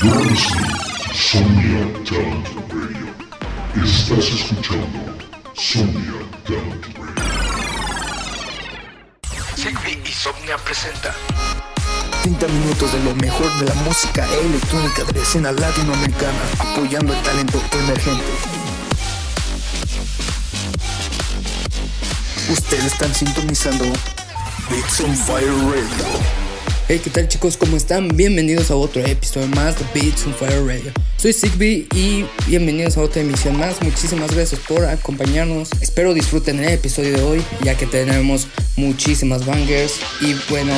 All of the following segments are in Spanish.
Sonia Talent Radio. Estás escuchando Sonia Talent Radio. Sigby y Somnia presenta 30 minutos de lo mejor de la música electrónica de la escena latinoamericana, apoyando el talento emergente. Ustedes están sintonizando Beats on Fire Radio. Hey, ¿qué tal chicos? ¿Cómo están? Bienvenidos a otro episodio más de Beats on Fire Radio. Soy Sigby y bienvenidos a otra emisión más. Muchísimas gracias por acompañarnos. Espero disfruten el episodio de hoy, ya que tenemos muchísimas bangers y bueno,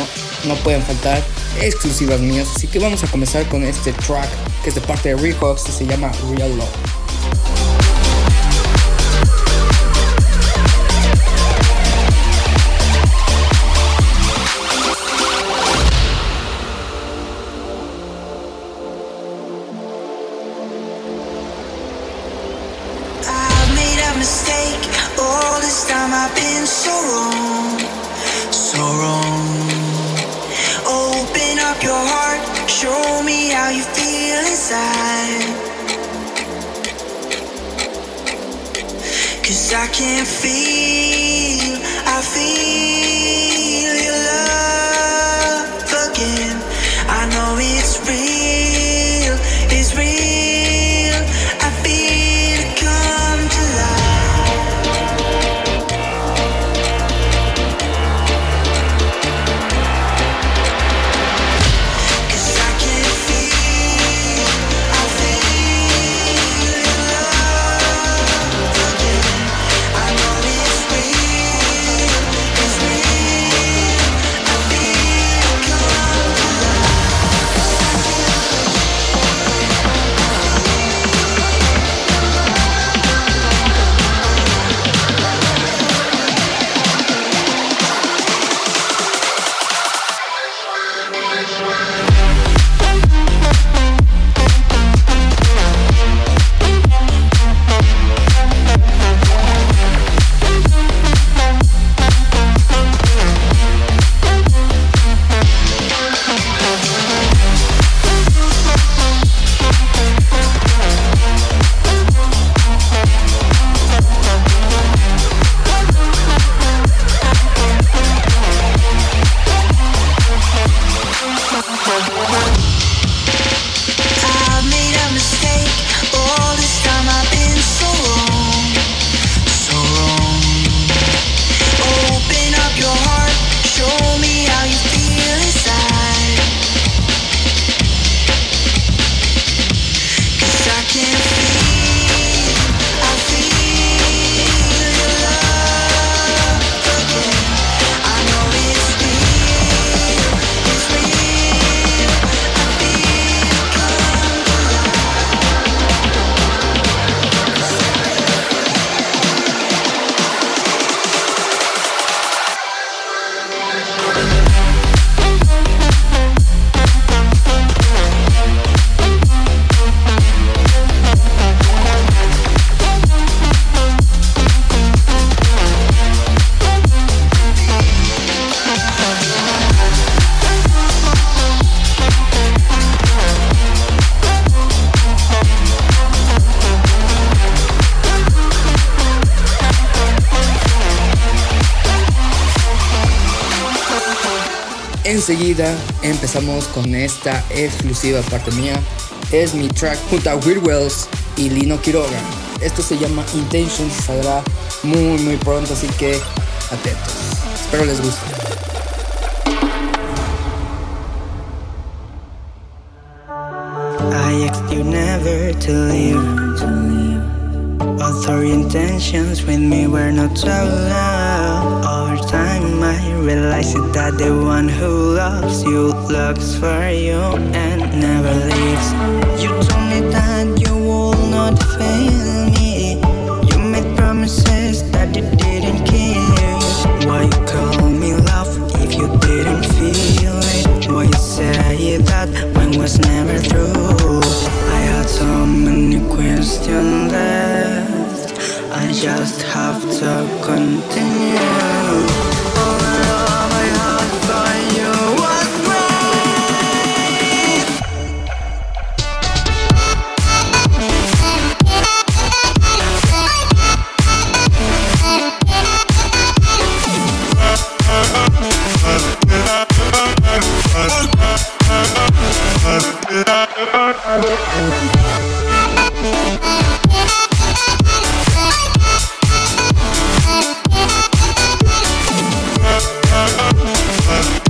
no pueden faltar exclusivas mías. Así que vamos a comenzar con este track que es de parte de Rehox y se llama Real Love. Enseguida empezamos con esta exclusiva parte mía. Es mi track junto a Weird Wells y Lino Quiroga. Esto se llama Intentions saldrá muy muy pronto, así que atentos. Espero les guste. I asked you never to leave. Your intentions with me were not so loud. Over time, I realized that the one who loves you looks for you and never leaves. love.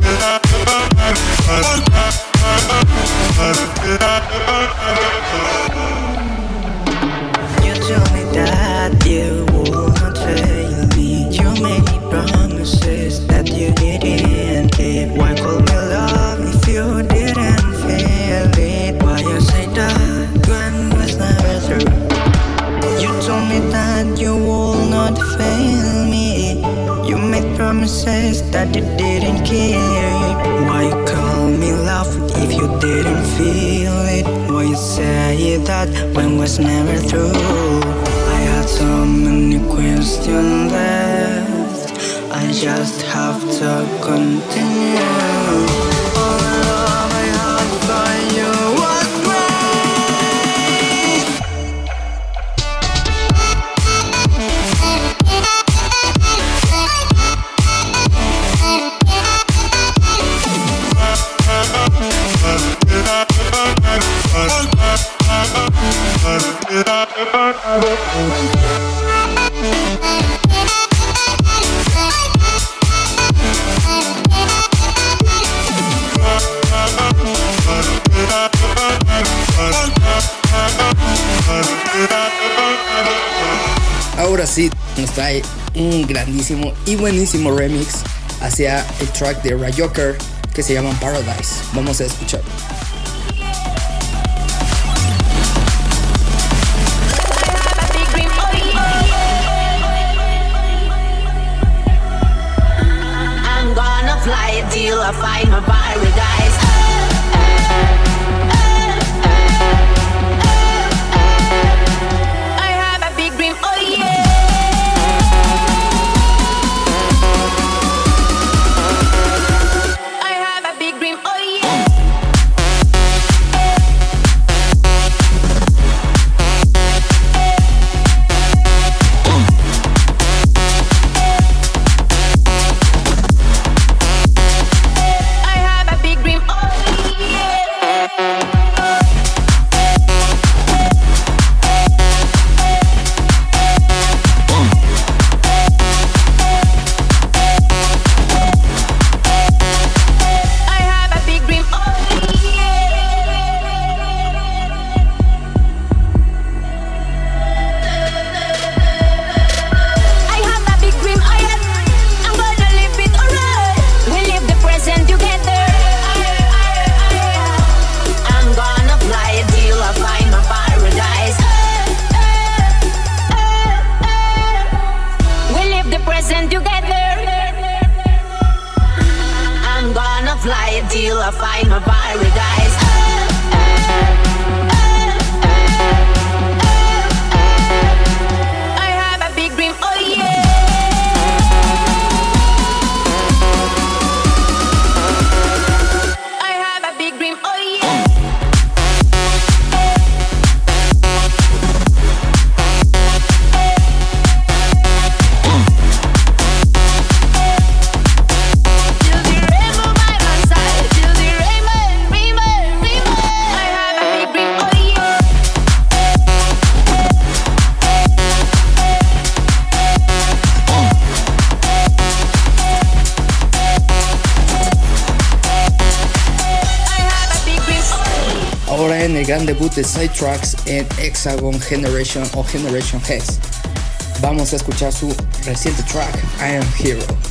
just have to continue. un grandísimo y buenísimo remix hacia el track de Rayoker que se llama Paradise. Vamos a escucharlo. I find my gran debut de Sidetracks en Hexagon Generation o Generation Hex. Vamos a escuchar su reciente track, I Am Hero.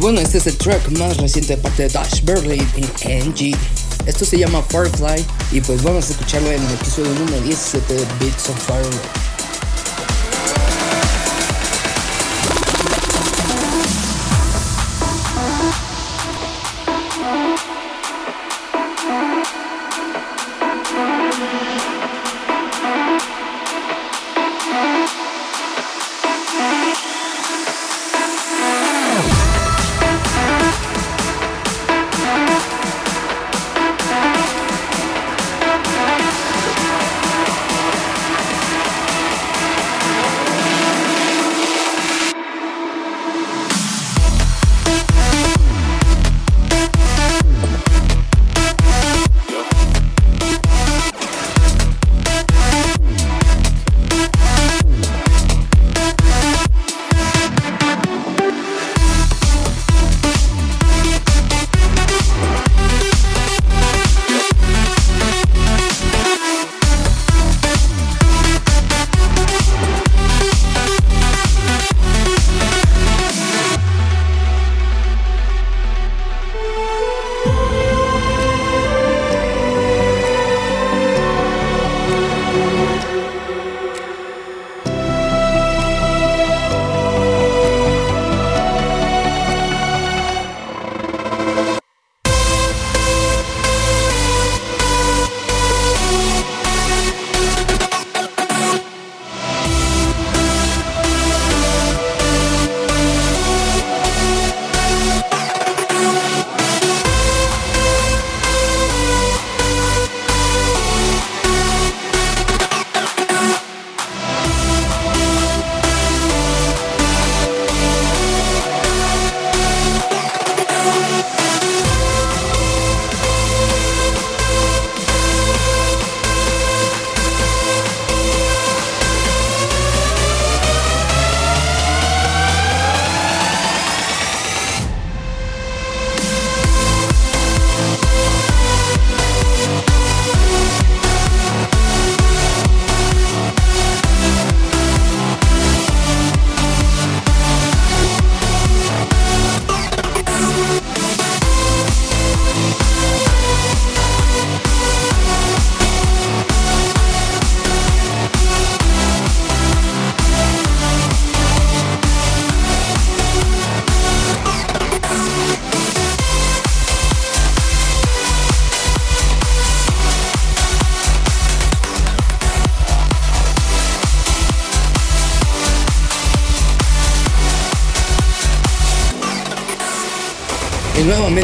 Bueno, este es el track más reciente de parte de Dash Berlin en NG. Esto se llama Firefly y pues vamos a escucharlo en el episodio número 17 de Beats on Fire.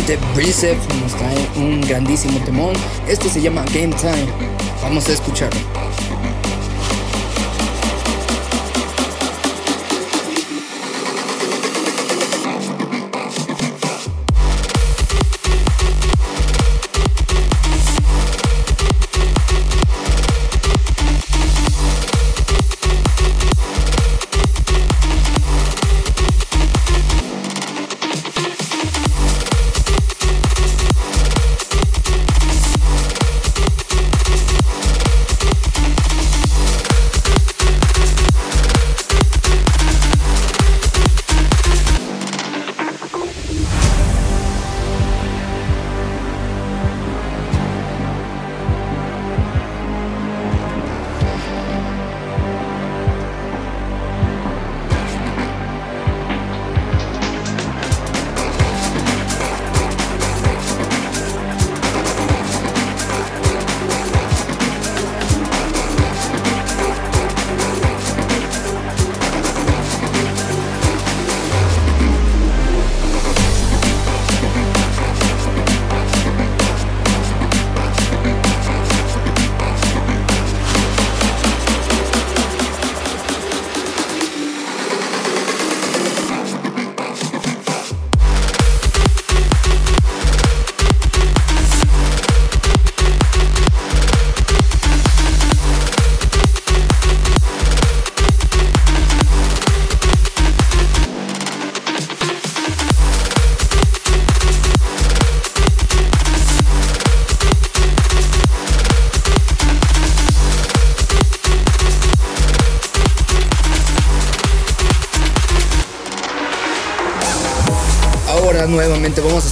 Nuevamente Brisef nos trae un grandísimo temón. Este se llama Game Time. Vamos a escucharlo.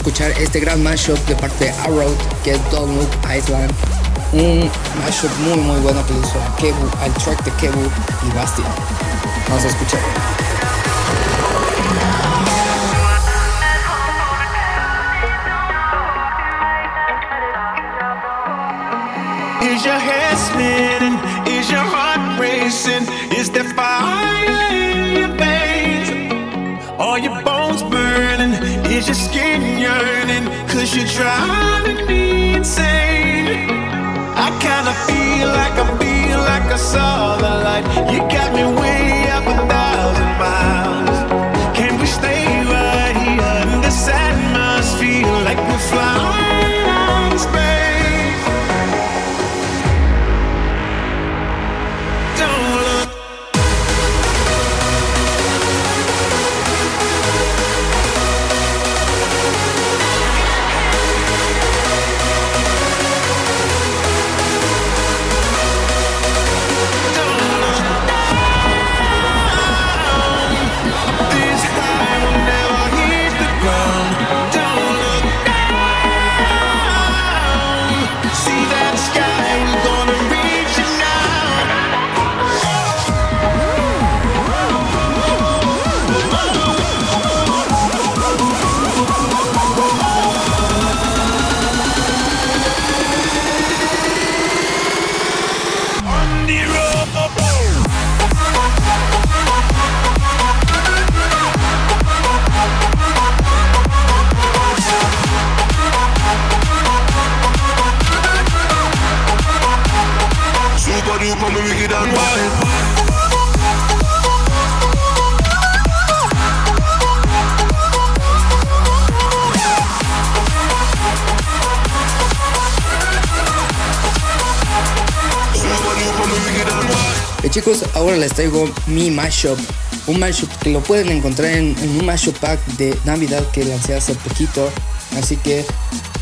Escuchar este gran mashup de parte de Arrow, que es Don't Island. Un mashup muy muy bueno que le hizo a Kebu, al track de Kebu y Bastian. Vamos a escuchar. Is your head spinning? Is your heart racing? Is there you're driving me insane. I kinda feel like I feel like I saw the light. You got me way ahora les traigo mi mashup. Un mashup que lo pueden encontrar en, un mashup pack de Navidad que lancé hace poquito. Así que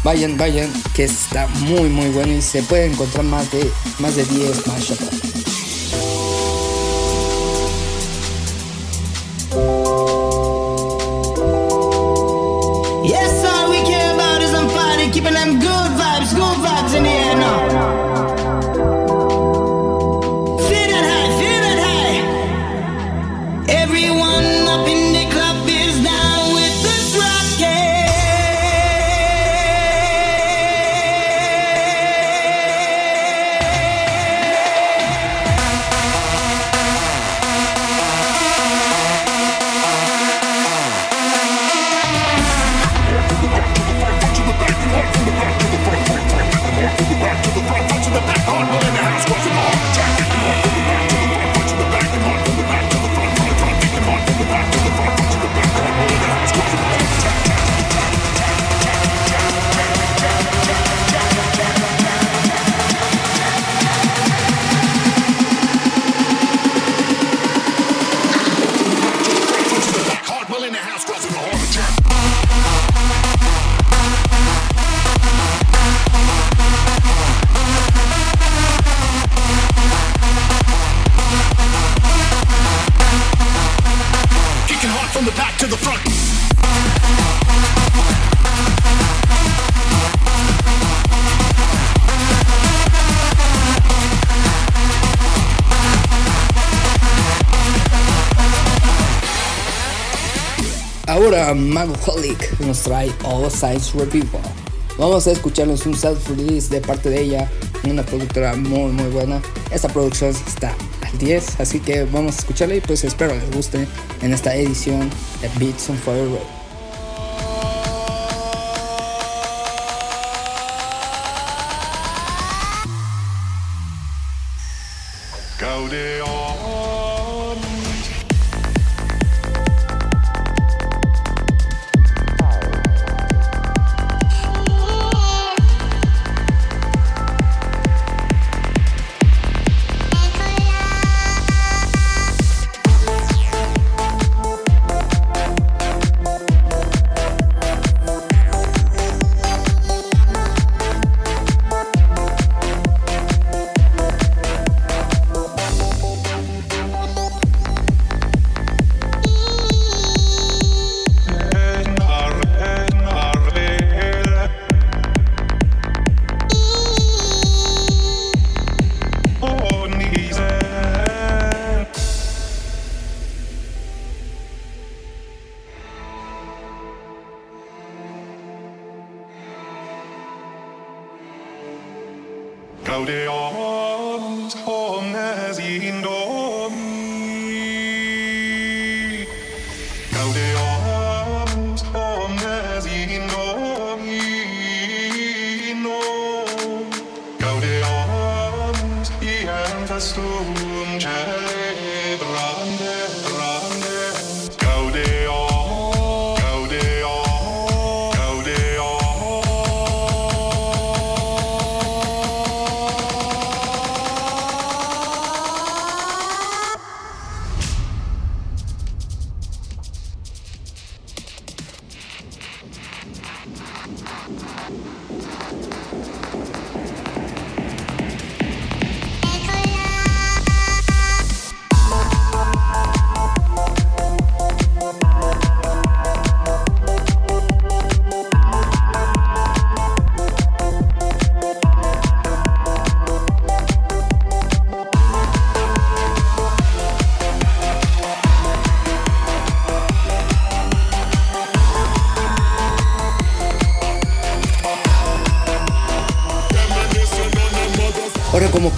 vayan, vayan, que está muy muy bueno y se puede encontrar más de, más de 10 mashups. Yes, nos trae All Sides Revival. Vamos a escucharles un self-release de parte de ella, una productora muy muy buena. Esta producción está al 10, así que vamos a escucharla y pues espero les guste en esta edición de Beats on Fire Road.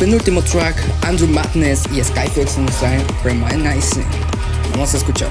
Penúltimo track, Andrew Madness y Skyflex nos traen Reminiscing. Vamos a escuchar.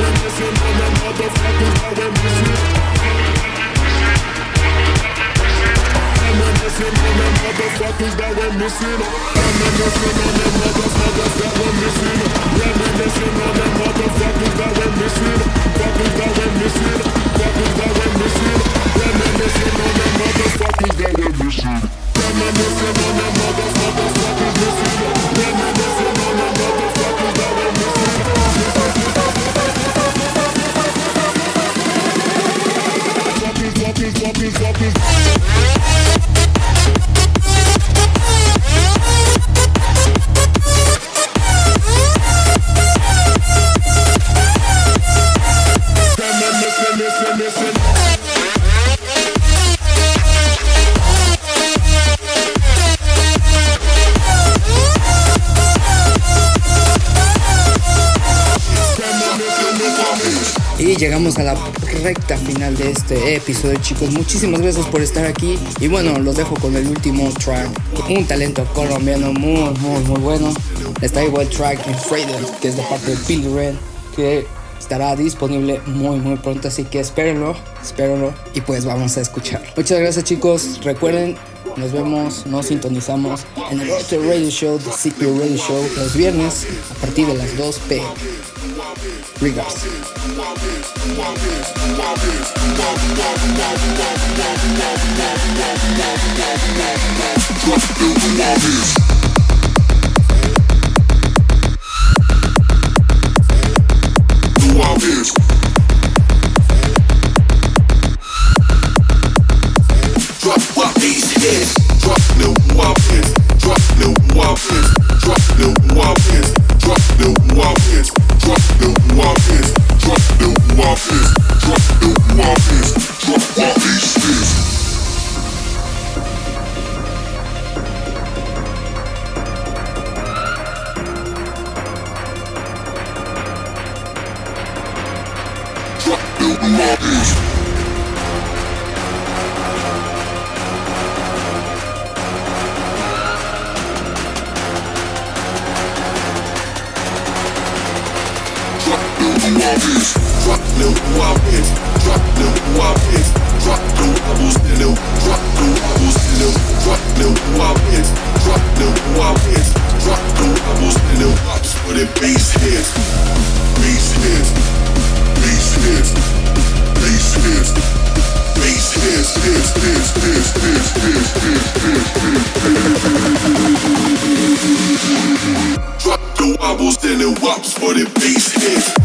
Reminiscing on the motherfuckers, how we're missing missing, all them motherfuckers that we're missing. Reminiscing on them motherfuckers that we're missing. Reminiscing on them motherfuckers that we're missing. Fuckers that we're missing. Fuckers that we're missing. Reminiscing on them motherfuckers that we're missing. Reminiscing on them motherfuckers that we're missing. Reminiscing. Este episodio, chicos. Muchísimas gracias por estar aquí. Y bueno, los dejo con el último track. Un talento colombiano muy, muy, muy bueno. Les traigo el track en Freedom, que es de parte de Billy Red, que estará disponible muy, muy pronto. Así que espérenlo, espérenlo. Y pues vamos a escuchar. Muchas gracias, chicos. Recuerden nos vemos, nos sintonizamos en el otro radio show, The Secret Radio Show, los viernes a partir de las 2 pm. We got the bitch. Drop little wild. Drop little wild. Drop little bubbles in little. Drop little bubbles in little. Drop little wild. Drop little wild. Drop little bubbles in little. Pops for the bass hits. Bass hits. Bass hits. Bass Hits. Drop the wobbles, then it wops for the bass hits.